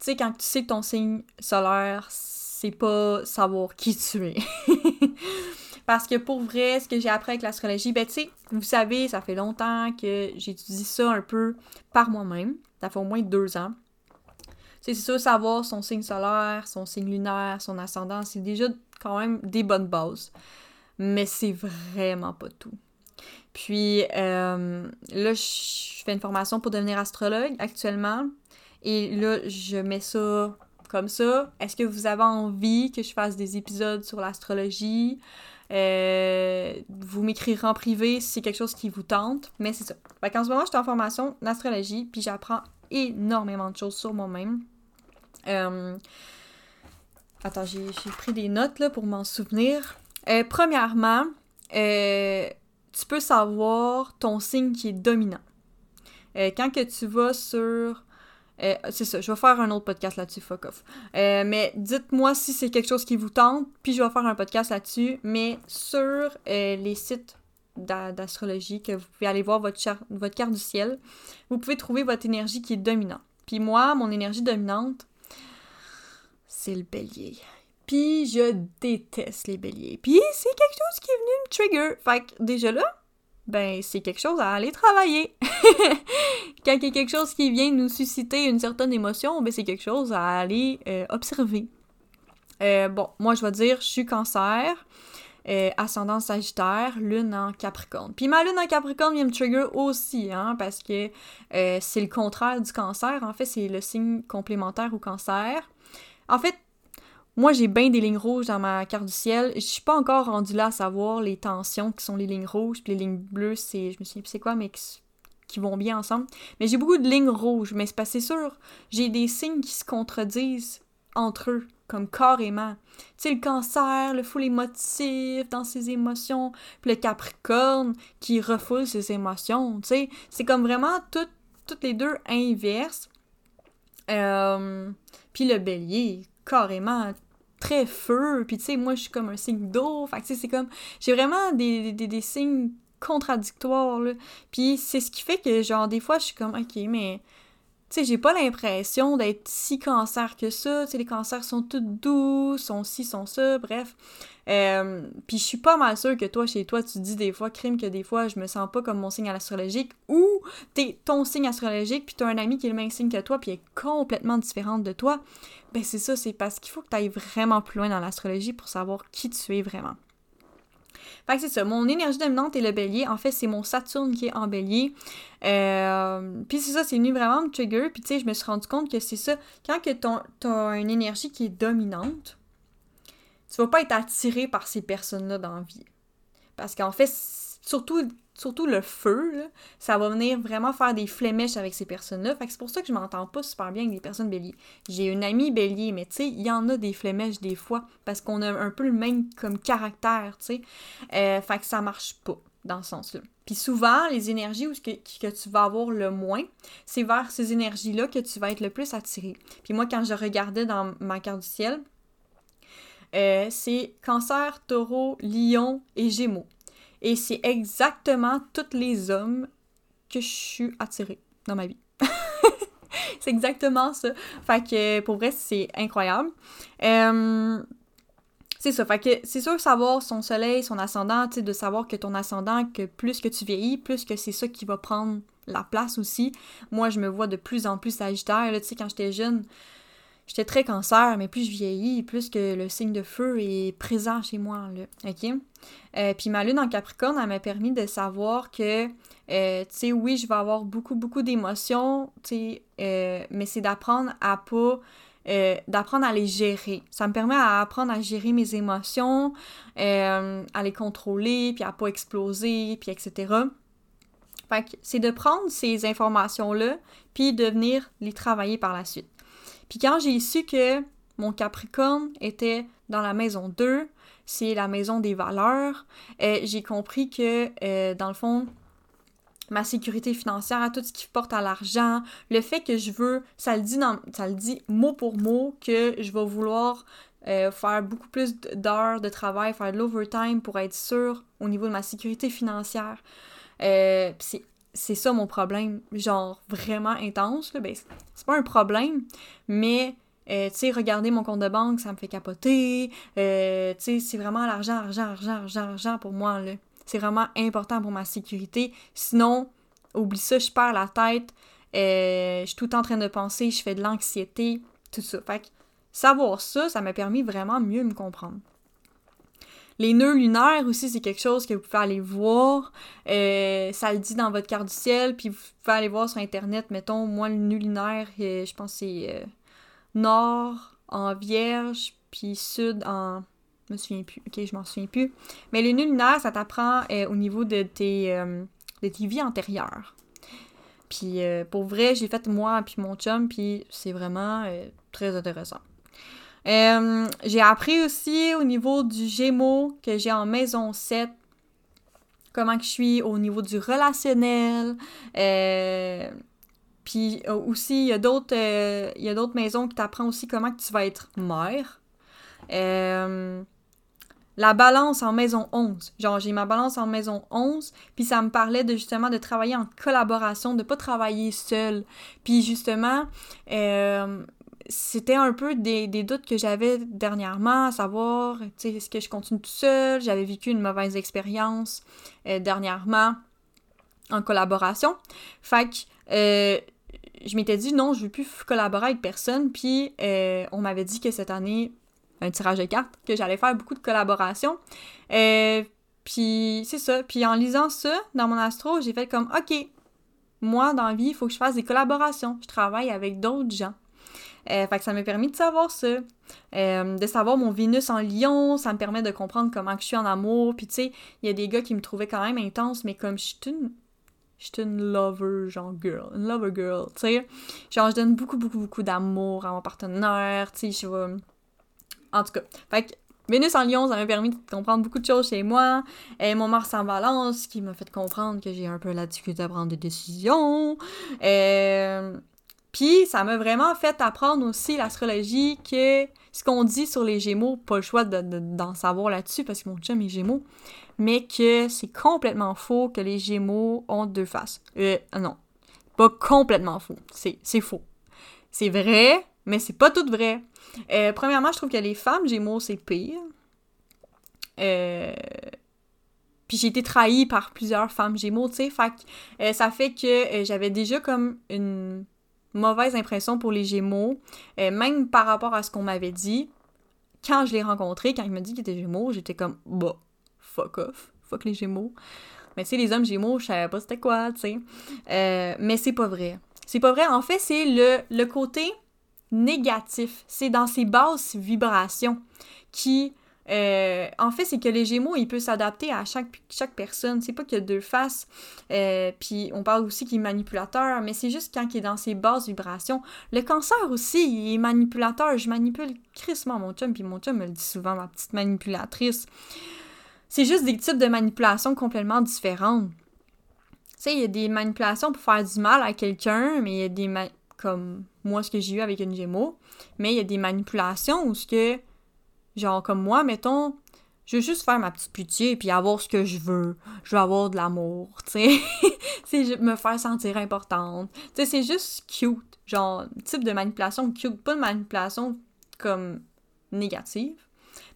Tu sais, quand tu sais ton signe solaire, c'est pas savoir qui tu es. Parce que pour vrai, ce que j'ai appris avec l'astrologie, ben tu sais, vous savez, ça fait longtemps que j'étudie ça un peu par moi-même. Ça fait au moins deux ans. C'est sûr, savoir son signe solaire, son signe lunaire, son ascendant, c'est déjà quand même des bonnes bases. Mais c'est vraiment pas tout. Puis euh, là, je fais une formation pour devenir astrologue actuellement. Et là, je mets ça comme ça. Est-ce que vous avez envie que je fasse des épisodes sur l'astrologie? Euh, vous m'écrirez en privé si c'est quelque chose qui vous tente, mais c'est ça. Fait ce moment, je suis en formation d'astrologie, puis j'apprends énormément de choses sur moi-même. Euh, attends, j'ai pris des notes là, pour m'en souvenir. Euh, premièrement, tu peux savoir ton signe qui est dominant. quand que tu vas sur euh, c'est ça, je vais faire un autre podcast là-dessus, fuck off. Euh, mais dites-moi si c'est quelque chose qui vous tente, puis je vais faire un podcast là-dessus, mais sur euh, les sites d'astrologie, que vous pouvez aller voir votre, votre carte du ciel, vous pouvez trouver votre énergie qui est dominante. Puis moi, mon énergie dominante, c'est le bélier. Puis je déteste les béliers. Puis c'est quelque chose qui est venu me trigger. Fait que déjà là, ben c'est quelque chose à aller travailler. Quand il y a quelque chose qui vient nous susciter une certaine émotion, ben c'est quelque chose à aller euh, observer. Euh, bon, moi je vais dire, je suis cancer, euh, ascendant sagittaire, lune en capricorne. Puis ma lune en capricorne vient me trigger aussi, hein, parce que c'est le contraire du cancer. En fait, c'est le signe complémentaire au cancer. En fait, moi, j'ai bien des lignes rouges dans ma carte du ciel. Je suis pas encore rendue là à savoir les tensions qui sont les lignes rouges, puis les lignes bleues, c'est. Je me souviens plus c'est quoi, mais qui, vont bien ensemble. Mais j'ai beaucoup de lignes rouges, mais c'est pas c'est sûr. J'ai des signes qui se contredisent entre eux, comme carrément. Tu sais, le cancer, le full émotif dans ses émotions, puis le capricorne qui refoule ses émotions, tu sais. C'est comme vraiment toutes les deux inverses. Euh, puis le bélier, carrément très feu, puis tu sais, moi, je suis comme un signe d'eau, fait que tu sais, c'est comme... J'ai vraiment des, des, des, signes contradictoires, là. Puis c'est ce qui fait que, genre, des fois, je suis comme, OK, mais... Tu sais, j'ai pas l'impression d'être si cancer que ça. Tu sais, les cancers sont tous doux, sont ci, sont ça, bref. Euh, puis je suis pas mal sûre que toi, chez toi, tu dis des fois, crime, que des fois, je me sens pas comme mon signe astrologique, ou t'es ton signe astrologique, puis t'as un ami qui est le même signe que toi, puis est complètement différente de toi ben c'est ça, c'est parce qu'il faut que tu ailles vraiment plus loin dans l'astrologie pour savoir qui tu es vraiment. Fait que c'est ça, mon énergie dominante est le bélier. En fait, c'est mon Saturne qui est en bélier. Euh, puis c'est ça, c'est venu vraiment me trigger. Puis tu sais, je me suis rendu compte que c'est ça. Quand que t'as une énergie qui est dominante, tu vas pas être attiré par ces personnes-là dans la vie. Parce qu'en fait, surtout surtout le feu, ça va venir vraiment faire des flémèches avec ces personnes-là. Fait c'est pour ça que je m'entends pas super bien avec des personnes béliers. J'ai une amie bélier, mais tu sais, il y en a des flémèches des fois, parce qu'on a un peu le même comme caractère, tu sais. Euh, fait que ça marche pas dans ce sens-là. Puis souvent, les énergies où que, que, tu vas avoir le moins, c'est vers ces énergies-là que tu vas être le plus attiré. Puis moi, quand je regardais dans ma carte du ciel, euh, c'est cancer, taureau, lion et gémeaux. Et c'est exactement tous les hommes que je suis attirée dans ma vie. c'est exactement ça. Fait que pour vrai, c'est incroyable. C'est ça. Fait que c'est sûr savoir son soleil, son ascendant, tu de savoir que ton ascendant, que plus que tu vieillis, plus que c'est ça qui va prendre la place aussi. Moi, je me vois de plus en plus sagittaire. tu sais, quand j'étais jeune, J'étais très cancer, mais plus je vieillis, plus que le signe de feu est présent chez moi, là. OK? Euh, puis ma lune en Capricorne, elle m'a permis de savoir que, euh, tu sais, oui, je vais avoir beaucoup, beaucoup d'émotions, tu sais, euh, mais c'est d'apprendre à pas... d'apprendre à les gérer. Ça me permet d'apprendre à gérer mes émotions, à les contrôler, puis à pas exploser, puis etc. Fait que c'est de prendre ces informations-là, puis de venir les travailler par la suite. Puis quand j'ai su que mon Capricorne était dans la maison 2, c'est la maison des valeurs, euh, j'ai compris que, euh, dans le fond, ma sécurité financière, tout ce qui porte à l'argent, le fait que je veux, ça le dit, ça dit mot pour mot, que je vais vouloir euh, faire beaucoup plus d'heures de travail, faire de l'overtime pour être sûr au niveau de ma sécurité financière. c'est c'est ça mon problème, genre vraiment intense. Là. Ben, c'est pas un problème, mais euh, tu sais, regarder mon compte de banque, ça me fait capoter. Euh, tu sais, c'est vraiment l'argent, argent, argent, argent, pour moi. C'est vraiment important pour ma sécurité. Sinon, oublie ça, je perds la tête. Euh, je suis tout en train de penser, je fais de l'anxiété, tout ça. Fait que savoir ça, ça m'a permis vraiment mieux me comprendre. Les nœuds lunaires aussi, c'est quelque chose que vous pouvez aller voir. Euh, ça le dit dans votre carte du ciel, puis vous pouvez aller voir sur Internet. Mettons, moi, le nœud lunaire, euh, je pense que c'est euh, nord en vierge, puis sud en Je me souviens plus. Ok, je m'en souviens plus. Mais les nœuds lunaires, ça t'apprend au niveau de tes, de tes vies antérieures. Puis pour vrai, j'ai fait moi puis mon chum, puis c'est vraiment très intéressant. J'ai appris aussi au niveau du Gémeaux que j'ai en maison 7 comment que je suis au niveau du relationnel. puis aussi, il y a d'autres maisons qui t'apprennent aussi comment que tu vas être mère. Euh, la balance en maison 11. Genre, j'ai ma balance en maison 11, puis ça me parlait de justement de travailler en collaboration, de pas travailler seul. Puis justement, euh, c'était un peu des, doutes que j'avais dernièrement, à savoir, tu sais, est-ce que je continue tout seul? J'avais vécu une mauvaise expérience euh, dernièrement en collaboration. Fait que euh, je m'étais dit non, je veux plus collaborer avec personne, puis on m'avait dit que cette année, un tirage de cartes, que j'allais faire beaucoup de collaborations. Euh, puis c'est ça. Puis en lisant ça dans mon astro, j'ai fait comme OK, moi dans la vie, il faut que je fasse des collaborations. Je travaille avec d'autres gens. Euh, fait que ça m'a permis de savoir ça. Euh, de savoir mon Vénus en lion, ça me permet de comprendre comment je suis en amour. Puis tu sais, il y a des gars qui me trouvaient quand même intense, mais comme je suis une. Je suis une lover, genre girl, une lover girl, tu sais. Genre, je donne beaucoup, beaucoup, beaucoup d'amour à mon partenaire, tu sais, je en tout cas, fait que Vénus en Lion, ça m'a permis de comprendre beaucoup de choses chez moi. Et mon Mars en Balance, qui m'a fait comprendre que j'ai un peu la difficulté à prendre des décisions. Euh, puis, ça m'a vraiment fait apprendre aussi l'astrologie que ce qu'on dit sur les Gémeaux, pas le choix d'en savoir là-dessus parce que mon chum est Gémeaux, mais que c'est complètement faux que les Gémeaux ont deux faces. Euh, non, pas complètement faux. C'est faux. C'est vrai, mais c'est pas tout vrai. Euh, premièrement, je trouve que les femmes Gémeaux, c'est pire. Euh, puis j'ai été trahie par plusieurs femmes Gémeaux, tu sais. Fait euh, ça fait que j'avais déjà comme une mauvaise impression pour les Gémeaux, même par rapport à ce qu'on m'avait dit. Quand je l'ai rencontré, quand il m'a dit qu'il était Gémeaux, j'étais comme, bah, fuck off, fuck les Gémeaux. Mais tu sais, les hommes Gémeaux, je savais pas c'était quoi, tu sais. mais c'est pas vrai. C'est pas vrai. En fait, c'est le, le côté négatif. C'est dans ces basses vibrations qui... Euh, en fait, c'est que les Gémeaux, ils peuvent s'adapter à chaque, chaque personne. C'est pas qu'il y a deux faces. Euh, puis on parle aussi qu'il est manipulateur, mais c'est juste quand il est dans ses basses vibrations. Le cancer aussi, il est manipulateur. Je manipule crissement mon chum, puis mon chum me le dit souvent, ma petite manipulatrice. C'est juste des types de manipulations complètement différentes. Tu sais, il y a des manipulations pour faire du mal à quelqu'un, mais il y a des, comme moi, ce que j'ai eu avec une Gémeaux. Mais il y a des manipulations où ce que, genre, comme moi, mettons, je veux juste faire ma petite pitié puis avoir ce que je veux. Je veux avoir de l'amour, tu sais. c'est me faire sentir importante. Tu sais, c'est juste cute. Genre, type de manipulation cute. Pas de manipulation comme négative.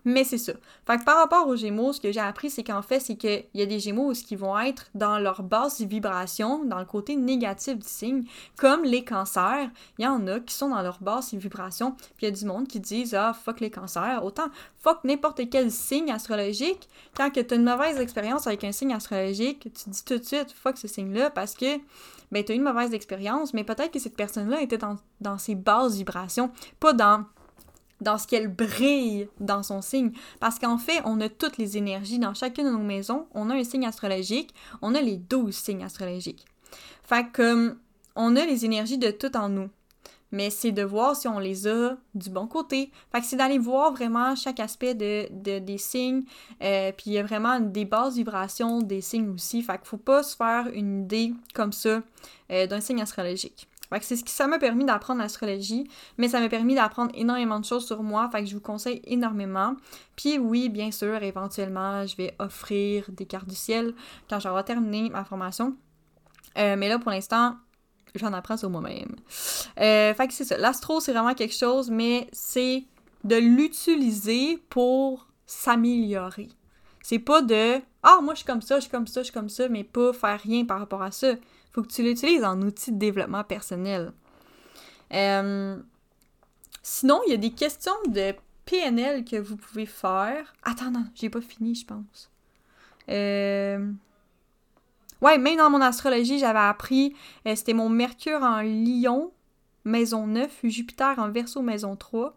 Mais c'est ça. Fait par rapport aux Gémeaux, ce que j'ai appris, c'est qu'en fait, c'est qu'il y a des Gémeaux qui vont être dans leur basse vibration, dans le côté négatif du signe, comme les cancers. Il y en a qui sont dans leur basse vibration, puis il y a du monde qui disent Ah, fuck les cancers. Autant fuck n'importe quel signe astrologique. Quand tu as une mauvaise expérience avec un signe astrologique, tu dis tout de suite fuck ce signe-là parce que ben, tu une mauvaise expérience, mais peut-être que cette personne-là était dans, dans ses basses vibrations, pas dans dans ce qu'elle brille dans son signe. Parce qu'en fait, on a toutes les énergies dans chacune de nos maisons. On a un signe astrologique, on a les 12 signes astrologiques. Fait que, on a les énergies de tout en nous. Mais c'est de voir si on les a du bon côté. Fait que c'est d'aller voir vraiment chaque aspect de, des signes. Euh, puis il y a vraiment des bases vibrations des signes aussi. Fait qu'il faut pas se faire une idée comme ça euh, d'un signe astrologique. Fait que c'est ce qui ça m'a permis d'apprendre l'astrologie, mais ça m'a permis d'apprendre énormément de choses sur moi, fait que je vous conseille énormément. Puis oui, bien sûr, éventuellement, je vais offrir des cartes du ciel quand j'aurai terminé ma formation. Euh, mais là, pour l'instant, j'en apprends sur moi-même. Euh, fait que c'est ça. L'astro, c'est vraiment quelque chose, mais c'est de l'utiliser pour s'améliorer. C'est pas de Ah, moi je suis comme ça, je suis comme ça, je suis comme ça, mais pas faire rien par rapport à ça faut que tu l'utilises en outil de développement personnel. Euh, sinon, il y a des questions de PNL que vous pouvez faire. Attends, non, j'ai pas fini, je pense. Euh... Ouais, même dans mon astrologie, j'avais appris, euh, c'était mon Mercure en Lion, maison 9, Jupiter en Verseau, maison 3,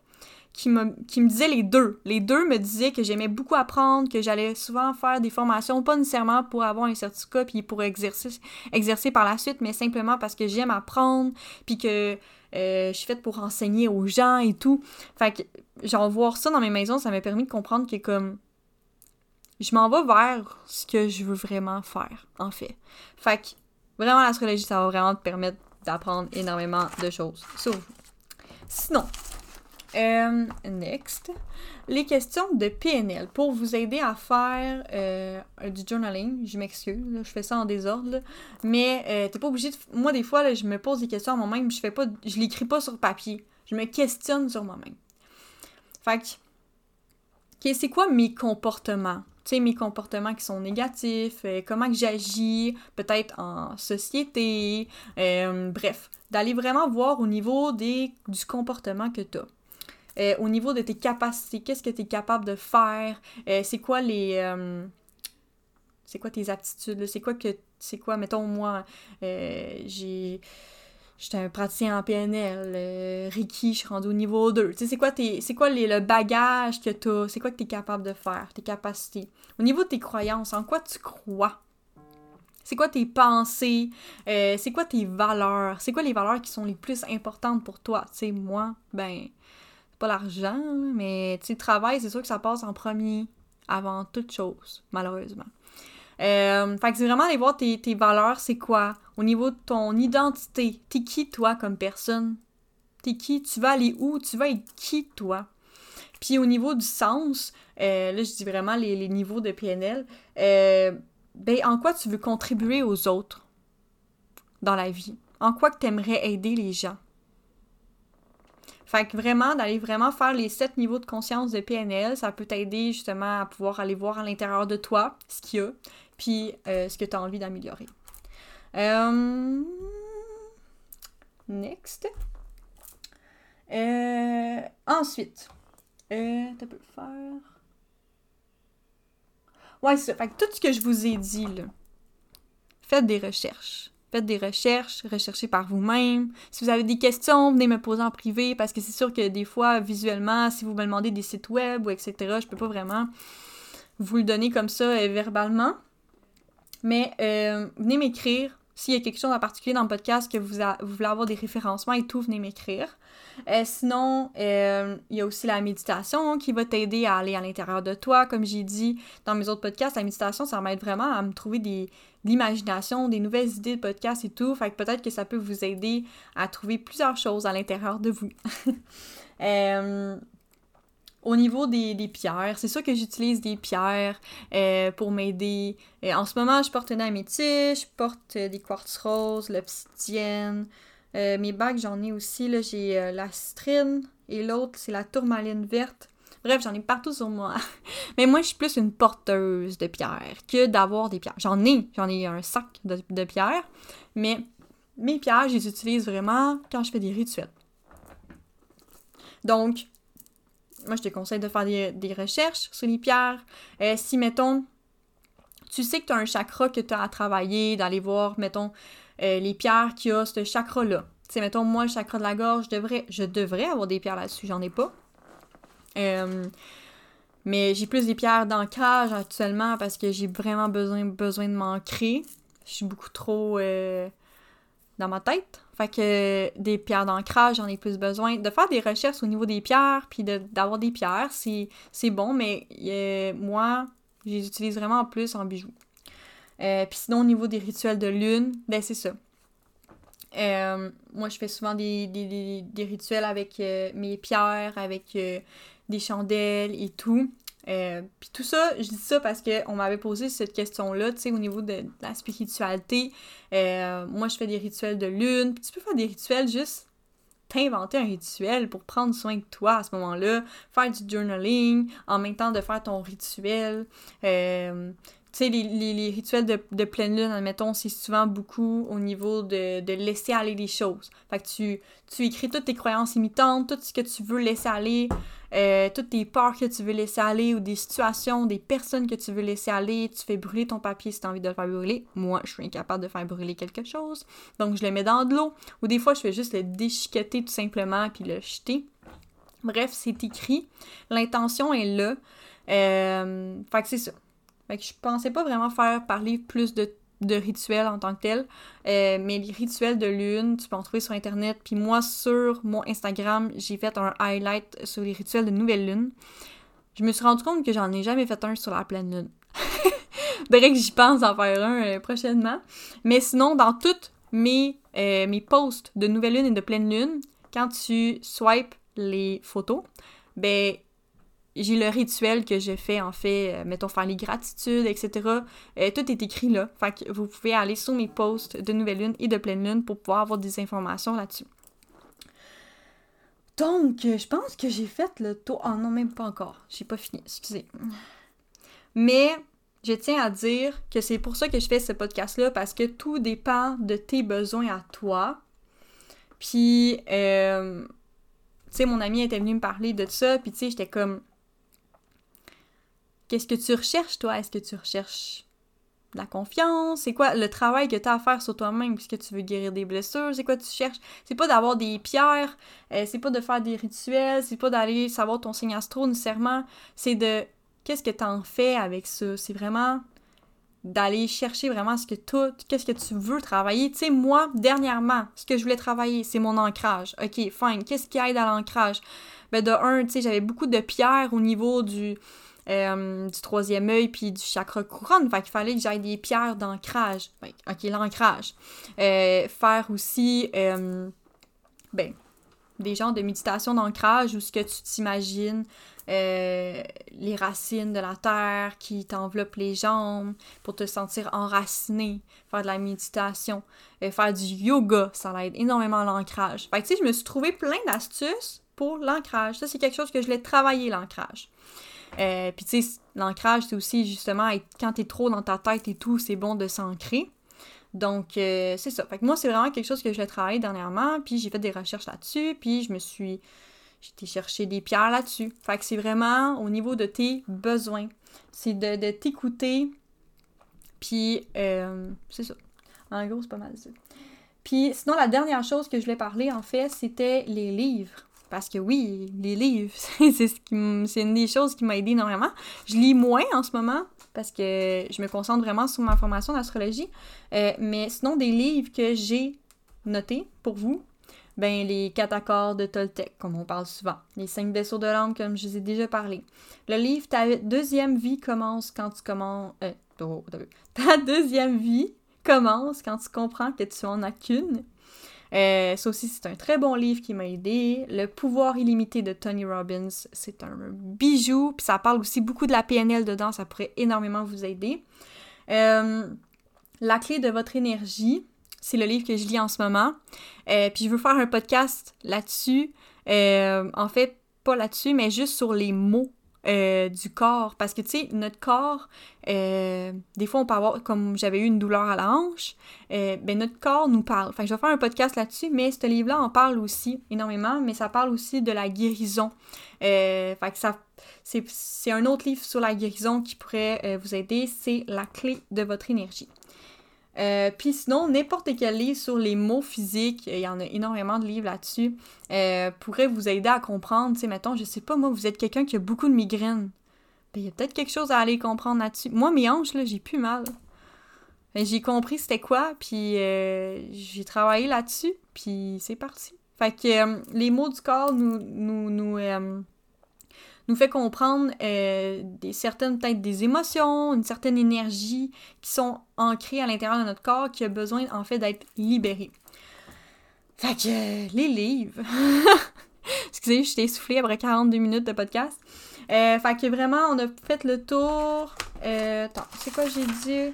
qui me, qui me disaient les deux. Les deux me disaient que j'aimais beaucoup apprendre, que j'allais souvent faire des formations, pas nécessairement pour avoir un certificat puis pour exercer, exercer par la suite, mais simplement parce que j'aime apprendre, puis que euh, je suis faite pour enseigner aux gens et tout. Fait que, genre, voir ça dans mes maisons, ça m'a permis de comprendre que, comme, je m'en vais vers ce que je veux vraiment faire, en fait. Fait que, vraiment, l'astrologie, ça va vraiment te permettre d'apprendre énormément de choses sur vous. Sinon, euh, next, les questions de PNL pour vous aider à faire euh, du journaling. Je m'excuse, je fais ça en désordre, mais euh, t'es pas obligé de. Moi, des fois, je me pose des questions à moi-même, je fais pas, je l'écris pas sur papier, je me questionne sur moi-même. Fait que, c'est quoi mes comportements? Tu sais, mes comportements qui sont négatifs, comment que j'agis, peut-être en société, bref, d'aller vraiment voir au niveau des, du comportement que tu as. Euh, au niveau de tes capacités, qu'est-ce que tu es capable de faire, euh, c'est quoi les... Euh, c'est quoi tes aptitudes, c'est quoi que... C'est quoi, mettons, moi, j'ai... J'étais un praticien en PNL, Ricky, je suis rendu au niveau 2. Tu sais, c'est quoi, tes, c'est quoi les, le bagage que tu c'est quoi que tu es capable de faire, tes capacités? Au niveau de tes croyances, en quoi tu crois? C'est quoi tes pensées? c'est quoi tes valeurs? C'est quoi les valeurs qui sont les plus importantes pour toi? Tu sais, moi, ben, l'argent, mais tu sais, travail, c'est sûr que ça passe en premier avant toute chose, malheureusement. Euh, fait que c'est vraiment aller voir tes, valeurs, c'est quoi? Au niveau de ton identité, t'es qui toi comme personne? T'es qui? Tu vas aller où? Tu vas être qui toi? Puis au niveau du sens, euh, là je dis vraiment les, niveaux de PNL, euh, ben en quoi tu veux contribuer aux autres dans la vie? En quoi que tu aimerais aider les gens? Fait que vraiment, d'aller vraiment faire les sept niveaux de conscience de PNL, ça peut t'aider justement à pouvoir aller voir à l'intérieur de toi ce qu'il y a, puis euh, ce que tu as envie d'améliorer. Euh, next. Euh, ensuite, tu peux faire. Ouais, c'est ça. Fait que tout ce que je vous ai dit, là, faites des recherches. Faites des recherches, recherchez par vous-même. Si vous avez des questions, venez me poser en privé parce que c'est sûr que des fois, visuellement, si vous me demandez des sites web ou etc., je peux pas vraiment vous le donner comme ça euh, verbalement. Mais euh, venez m'écrire. S'il y a quelque chose en particulier dans le podcast que vous, vous voulez avoir des référencements et tout, venez m'écrire. Euh, sinon, il y a aussi la méditation qui va t'aider à aller à l'intérieur de toi. Comme j'ai dit dans mes autres podcasts, la méditation, ça m'aide vraiment à me trouver des, l'imagination, des nouvelles idées de podcast et tout. Fait que peut-être que ça peut vous aider à trouver plusieurs choses à l'intérieur de vous. Euh, au niveau des, pierres, c'est sûr que j'utilise des pierres euh, pour m'aider. Euh, en ce moment, je porte une améthyste, je porte des quartz roses, l'obsidienne. Mes bagues, j'en ai aussi. Là, j'ai la citrine et l'autre, c'est la tourmaline verte. Bref, j'en ai partout sur moi. Mais moi, je suis plus une porteuse de pierres que d'avoir des pierres. J'en ai, j'en ai un sac de, pierres, mais mes pierres, je les utilise vraiment quand je fais des rituels. Donc, moi, je te conseille de faire des, recherches sur les pierres. Euh, si, mettons, tu sais que tu as un chakra que tu as à travailler, d'aller voir, mettons, euh, les pierres qui a ce chakra-là. Tu sais, mettons, moi, le chakra de la gorge, je devrais, je devrais avoir des pierres là-dessus, j'en ai pas. Euh, mais j'ai plus des pierres d'ancrage actuellement parce que j'ai vraiment besoin, besoin de m'ancrer. Je suis beaucoup trop euh, dans ma tête. Fait que des pierres d'ancrage, j'en ai plus besoin. De faire des recherches au niveau des pierres, puis d'avoir des pierres, c'est bon, mais moi, je les utilise vraiment plus en bijoux. Puis sinon, au niveau des rituels de lune, ben c'est ça. moi, je fais souvent des, rituels avec mes pierres, avec des chandelles et tout. Euh, puis tout ça, je dis ça parce qu'on m'avait posé cette question-là, tu sais, au niveau de, la spiritualité. Euh, moi, je fais des rituels de lune, puis tu peux faire des rituels juste t'inventer un rituel pour prendre soin de toi à ce moment-là, faire du journaling en même temps de faire ton rituel. Euh, tu sais, les, rituels de, pleine lune, admettons, c'est souvent beaucoup au niveau de, laisser aller les choses. Fait que tu, tu écris toutes tes croyances imitantes, tout ce que tu veux laisser aller, euh, toutes tes peurs que tu veux laisser aller ou des situations, des personnes que tu veux laisser aller. Tu fais brûler ton papier si tu as envie de le faire brûler. Moi, je suis incapable de faire brûler quelque chose. Donc, je le mets dans de l'eau. Ou des fois, je fais juste le déchiqueter tout simplement puis le jeter. Bref, c'est écrit. L'intention est là. Euh, fait que c'est ça. Fait je pensais pas vraiment faire parler plus de, rituels en tant que tel. Euh, mais les rituels de lune, tu peux en trouver sur Internet. Puis moi, sur mon Instagram, j'ai fait un highlight sur les rituels de nouvelle lune. Je me suis rendu compte que j'en ai jamais fait un sur la pleine lune. Faudrait que j'y pense d'en faire un euh, prochainement. Mais sinon, dans toutes mes, mes posts de nouvelle lune et de pleine lune, quand tu swipes les photos, ben j'ai le rituel que je fais, en fait, euh, mettons, faire les gratitudes, etc. Euh, tout est écrit là. Fait que vous pouvez aller sur mes posts de nouvelle lune et de pleine lune pour pouvoir avoir des informations là-dessus. Donc, je pense que j'ai fait le tour. Oh non, même pas encore. J'ai pas fini, excusez. Mais je tiens à dire que c'est pour ça que je fais ce podcast-là, parce que tout dépend de tes besoins à toi. Puis, euh, tu sais, mon ami était venu me parler de ça, puis tu sais, j'étais comme Qu'est-ce que tu recherches, toi? Est-ce que tu recherches la confiance? C'est quoi le travail que tu as à faire sur toi-même? Puisque tu veux guérir des blessures? C'est quoi tu cherches? C'est pas d'avoir des pierres, euh, c'est pas de faire des rituels, c'est pas d'aller savoir ton signe astro nécessairement. C'est de qu'est-ce que tu en fais avec ça? C'est vraiment d'aller chercher vraiment ce que tout, qu'est-ce que tu veux travailler. Tu sais, moi, dernièrement, ce que je voulais travailler, c'est mon ancrage. OK, fine. Qu'est-ce qui aide à l'ancrage? Ben, de un, tu sais, j'avais beaucoup de pierres au niveau du, euh, du troisième œil puis du chakra couronne. Fait fallait que j'aille des pierres d'ancrage. ok, l'ancrage. Euh, faire aussi, euh, ben, des genres de méditation d'ancrage où ce que tu t'imagines, les racines de la terre qui t'enveloppent les jambes pour te sentir enraciné, faire de la méditation, faire du yoga, ça aide énormément à l'ancrage. Fait que tu sais, je me suis trouvé plein d'astuces pour l'ancrage. Ça, c'est quelque chose que je voulais travailler, l'ancrage. Euh, puis tu sais, l'ancrage, c'est aussi justement être, quand t'es trop dans ta tête et tout, c'est bon de s'ancrer. Donc, euh, c'est ça. Fait que moi, c'est vraiment quelque chose que je travaillé dernièrement, puis j'ai fait des recherches là-dessus, puis je me suis... Été chercher des pierres là-dessus. Fait que c'est vraiment au niveau de tes besoins. C'est de, t'écouter, puis euh, c'est ça. En gros, c'est pas mal ça. Puis sinon, la dernière chose que je voulais parler, en fait, c'était les livres. Parce que oui, les livres, c'est une des choses qui m'a aidé énormément. Je lis moins en ce moment parce que je me concentre vraiment sur ma formation d'astrologie. Euh, mais sinon, des livres que j'ai notés pour vous, ben les quatre accords de Toltec, comme on parle souvent. Les cinq vaisseaux de l'âme, comme je vous ai déjà parlé. Le livre Ta deuxième vie commence quand tu commences. Euh, oh, ta deuxième vie commence quand tu comprends que tu en as qu'une. Euh, ça aussi, c'est un très bon livre qui m'a aidé. Le pouvoir illimité de Tony Robbins, c'est un bijou. Puis ça parle aussi beaucoup de la PNL dedans, ça pourrait énormément vous aider. Euh, la clé de votre énergie, c'est le livre que je lis en ce moment. Euh, puis je veux faire un podcast là-dessus. en fait, pas là-dessus, mais juste sur les mots euh, du corps. Parce que, tu sais, notre corps, euh, des fois, on peut avoir, comme j'avais eu une douleur à la hanche, euh, ben notre corps nous parle. Enfin, je vais faire un podcast là-dessus, mais ce livre-là en parle aussi énormément, mais ça parle aussi de la guérison. fait que ça, c'est un autre livre sur la guérison qui pourrait vous aider, c'est La clé de votre énergie. Euh, puis sinon, n'importe quel livre sur les mots physiques, il y en a énormément de livres là-dessus, euh, pourrait vous aider à comprendre, tu sais, mettons, je sais pas, moi, vous êtes quelqu'un qui a beaucoup de migraines. Ben, il y a peut-être quelque chose à aller comprendre là-dessus. Moi, mes hanches, là, j'ai plus mal. Ben, j'ai compris c'était quoi, puis euh, j'ai travaillé là-dessus, puis c'est parti. Fait que les mots du corps nous, nous, nous nous fait comprendre euh, des certaines, peut-être des émotions, une certaine énergie qui sont ancrées à l'intérieur de notre corps qui a besoin en fait d'être libérées. Fait que euh, les livres. Excusez, je t'ai essoufflée après 42 minutes de podcast. Euh, fait que vraiment, on a fait le tour. attends, c'est quoi j'ai dit?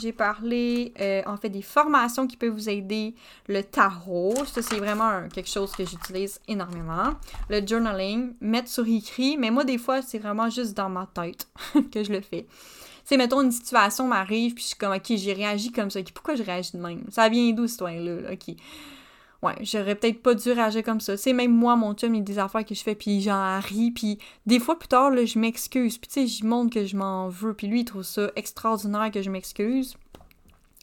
J'ai parlé euh, en fait des formations qui peuvent vous aider, le tarot, ça c'est vraiment quelque chose que j'utilise énormément, le journaling, mettre sur écrit, mais moi des fois c'est vraiment juste dans ma tête que je le fais. C'est mettons une situation m'arrive puis je suis comme ok j'ai réagi comme ça, pourquoi je réagis de même? Ça vient d'où ce là Ok. Ouais, j'aurais peut-être pas dû réagir comme ça. C'est même moi, mon chum, il y a des affaires que je fais, puis j'en ris, puis des fois plus tard, là, je m'excuse, puis tu sais, je montre que je m'en veux, puis lui, il trouve ça extraordinaire que je m'excuse.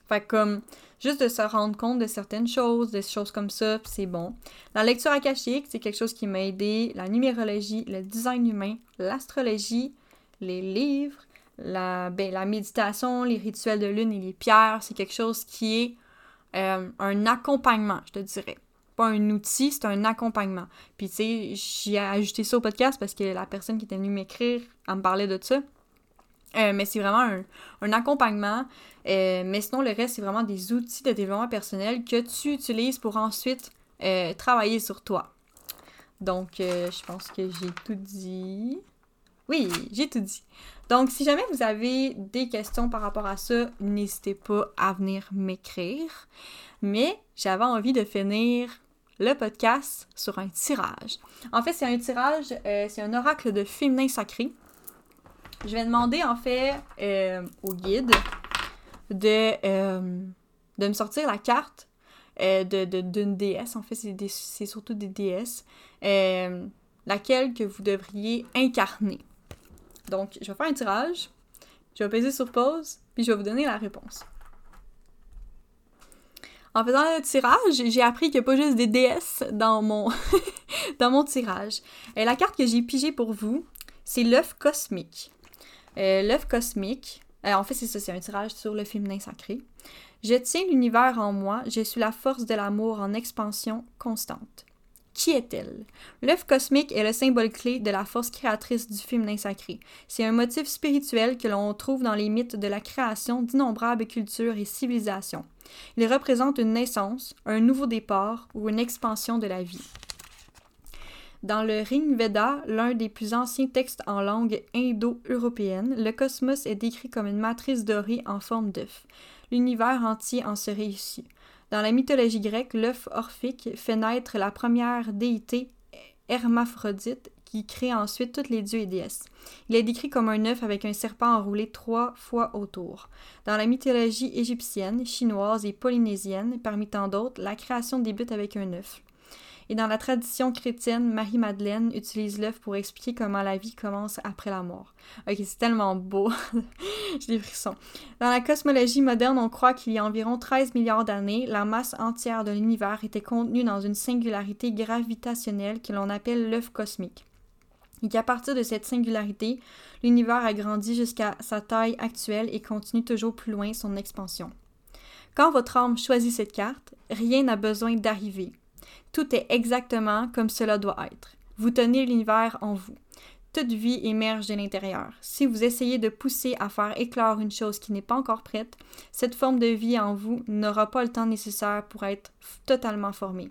Fait comme juste de se rendre compte de certaines choses, des choses comme ça, c'est bon. La lecture akashique, c'est quelque chose qui m'a aidé. La numérologie, le design humain, l'astrologie, les livres, la, ben, la méditation, les rituels de lune et les pierres, c'est quelque chose qui est euh, un accompagnement, je te dirais. Pas un outil, c'est un accompagnement. Puis tu sais, j'ai ajouté ça au podcast parce que la personne qui était venue m'écrire, elle me parlait de ça. Euh, mais c'est vraiment un, accompagnement. Euh, mais sinon, le reste, c'est vraiment des outils de développement personnel que tu utilises pour ensuite travailler sur toi. Donc, je pense que j'ai tout dit. Oui, j'ai tout dit. Donc, si jamais vous avez des questions par rapport à ça, n'hésitez pas à venir m'écrire. Mais j'avais envie de finir le podcast sur un tirage. En fait, c'est un tirage, c'est un oracle de féminin sacré. Je vais demander en fait euh, au guide de, euh, de me sortir la carte euh, de, d'une déesse. En fait, c'est, surtout des déesses. laquelle que vous devriez incarner. Donc, je vais faire un tirage. Je vais peser sur pause, puis je vais vous donner la réponse. En faisant le tirage, j'ai appris qu'il n'y a pas juste des déesses dans mon, dans mon tirage. Et la carte que j'ai pigée pour vous, c'est l'œuf cosmique. Euh, l'œuf cosmique, euh, en fait, c'est ça, c'est un tirage sur le féminin sacré. Je tiens l'univers en moi, je suis la force de l'amour en expansion constante. Qui est-elle? L'œuf cosmique est le symbole clé de la force créatrice du féminin sacré. C'est un motif spirituel que l'on trouve dans les mythes de la création d'innombrables cultures et civilisations. Il représente une naissance, un nouveau départ ou une expansion de la vie. Dans le Ring Veda, l'un des plus anciens textes en langue indo-européenne, le cosmos est décrit comme une matrice dorée en forme d'œuf. L'univers entier en serait issu. Dans la mythologie grecque, l'œuf orphique fait naître la première déité hermaphrodite qui crée ensuite tous les dieux et déesses. Il est décrit comme un œuf avec un serpent enroulé trois fois autour. Dans la mythologie égyptienne, chinoise et polynésienne, parmi tant d'autres, la création débute avec un œuf. Et dans la tradition chrétienne, Marie-Madeleine utilise l'œuf pour expliquer comment la vie commence après la mort. Ok, c'est tellement beau. J'ai des frissons. Dans la cosmologie moderne, on croit qu'il y a environ 13 milliards d'années, la masse entière de l'univers était contenue dans une singularité gravitationnelle que l'on appelle l'œuf cosmique. Et qu'à partir de cette singularité, l'univers a grandi jusqu'à sa taille actuelle et continue toujours plus loin son expansion. Quand votre âme choisit cette carte, rien n'a besoin d'arriver. Tout est exactement comme cela doit être. Vous tenez l'univers en vous. Toute vie émerge de l'intérieur. Si vous essayez de pousser à faire éclore une chose qui n'est pas encore prête, cette forme de vie en vous n'aura pas le temps nécessaire pour être totalement formée.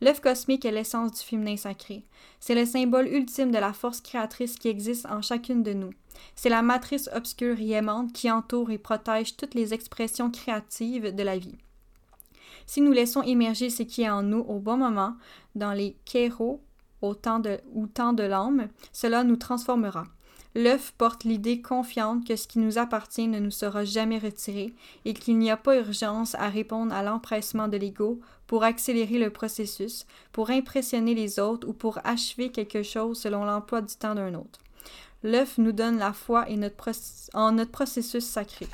L'œuf cosmique est l'essence du féminin sacré. C'est le symbole ultime de la force créatrice qui existe en chacune de nous. C'est la matrice obscure et aimante qui entoure et protège toutes les expressions créatives de la vie. Si nous laissons émerger ce qui est en nous au bon moment, dans les kéros au temps de, ou temps de l'âme, cela nous transformera. L'œuf porte l'idée confiante que ce qui nous appartient ne nous sera jamais retiré et qu'il n'y a pas urgence à répondre à l'empressement de l'ego pour accélérer le processus, pour impressionner les autres ou pour achever quelque chose selon l'emploi du temps d'un autre. L'œuf nous donne la foi et notre en notre processus sacré.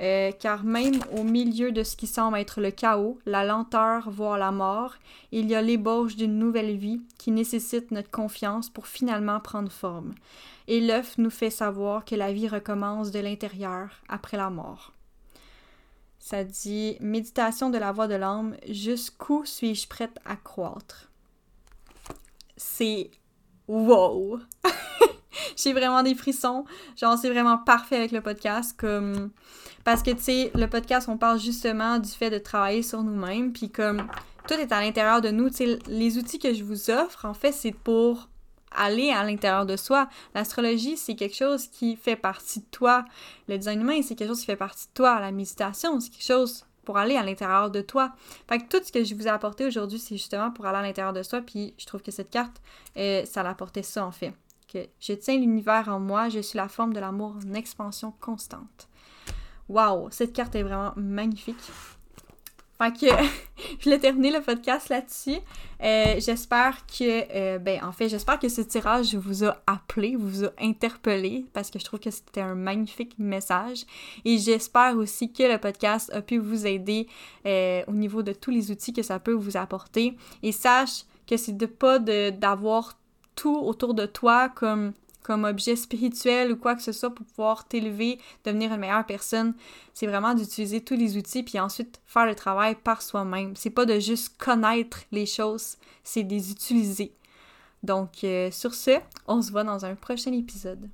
Euh, car même au milieu de ce qui semble être le chaos, la lenteur, voire la mort, il y a l'ébauche d'une nouvelle vie qui nécessite notre confiance pour finalement prendre forme. Et l'œuf nous fait savoir que la vie recommence de l'intérieur après la mort. Ça dit méditation de la voix de l'âme, jusqu'où suis-je prête à croître? C'est wow! J'ai vraiment des frissons. Genre, c'est vraiment parfait avec le podcast. Comme parce que, tu sais, le podcast, on parle justement du fait de travailler sur nous-mêmes, puis comme tout est à l'intérieur de nous, tu sais, les outils que je vous offre, en fait, c'est pour aller à l'intérieur de soi. L'astrologie, c'est quelque chose qui fait partie de toi. Le design humain, c'est quelque chose qui fait partie de toi. La méditation, c'est quelque chose pour aller à l'intérieur de toi. Fait que tout ce que je vous ai apporté aujourd'hui, c'est justement pour aller à l'intérieur de soi, puis je trouve que cette carte, euh, ça l'apportait ça, en fait. Je tiens l'univers en moi, je suis la forme de l'amour en expansion constante. Waouh, cette carte est vraiment magnifique. Fait que je voulais terminer le podcast là-dessus. Euh, j'espère que, euh, ben, en fait, j'espère que ce tirage vous a appelé, vous a interpellé, parce que je trouve que c'était un magnifique message. Et j'espère aussi que le podcast a pu vous aider euh, au niveau de tous les outils que ça peut vous apporter. Et sache que c'est de pas d'avoir tout autour de toi comme comme objet spirituel ou quoi que ce soit pour pouvoir t'élever, devenir une meilleure personne. C'est vraiment d'utiliser tous les outils puis ensuite faire le travail par soi-même. C'est pas de juste connaître les choses, c'est de les utiliser. Donc, euh, sur ce, on se voit dans un prochain épisode.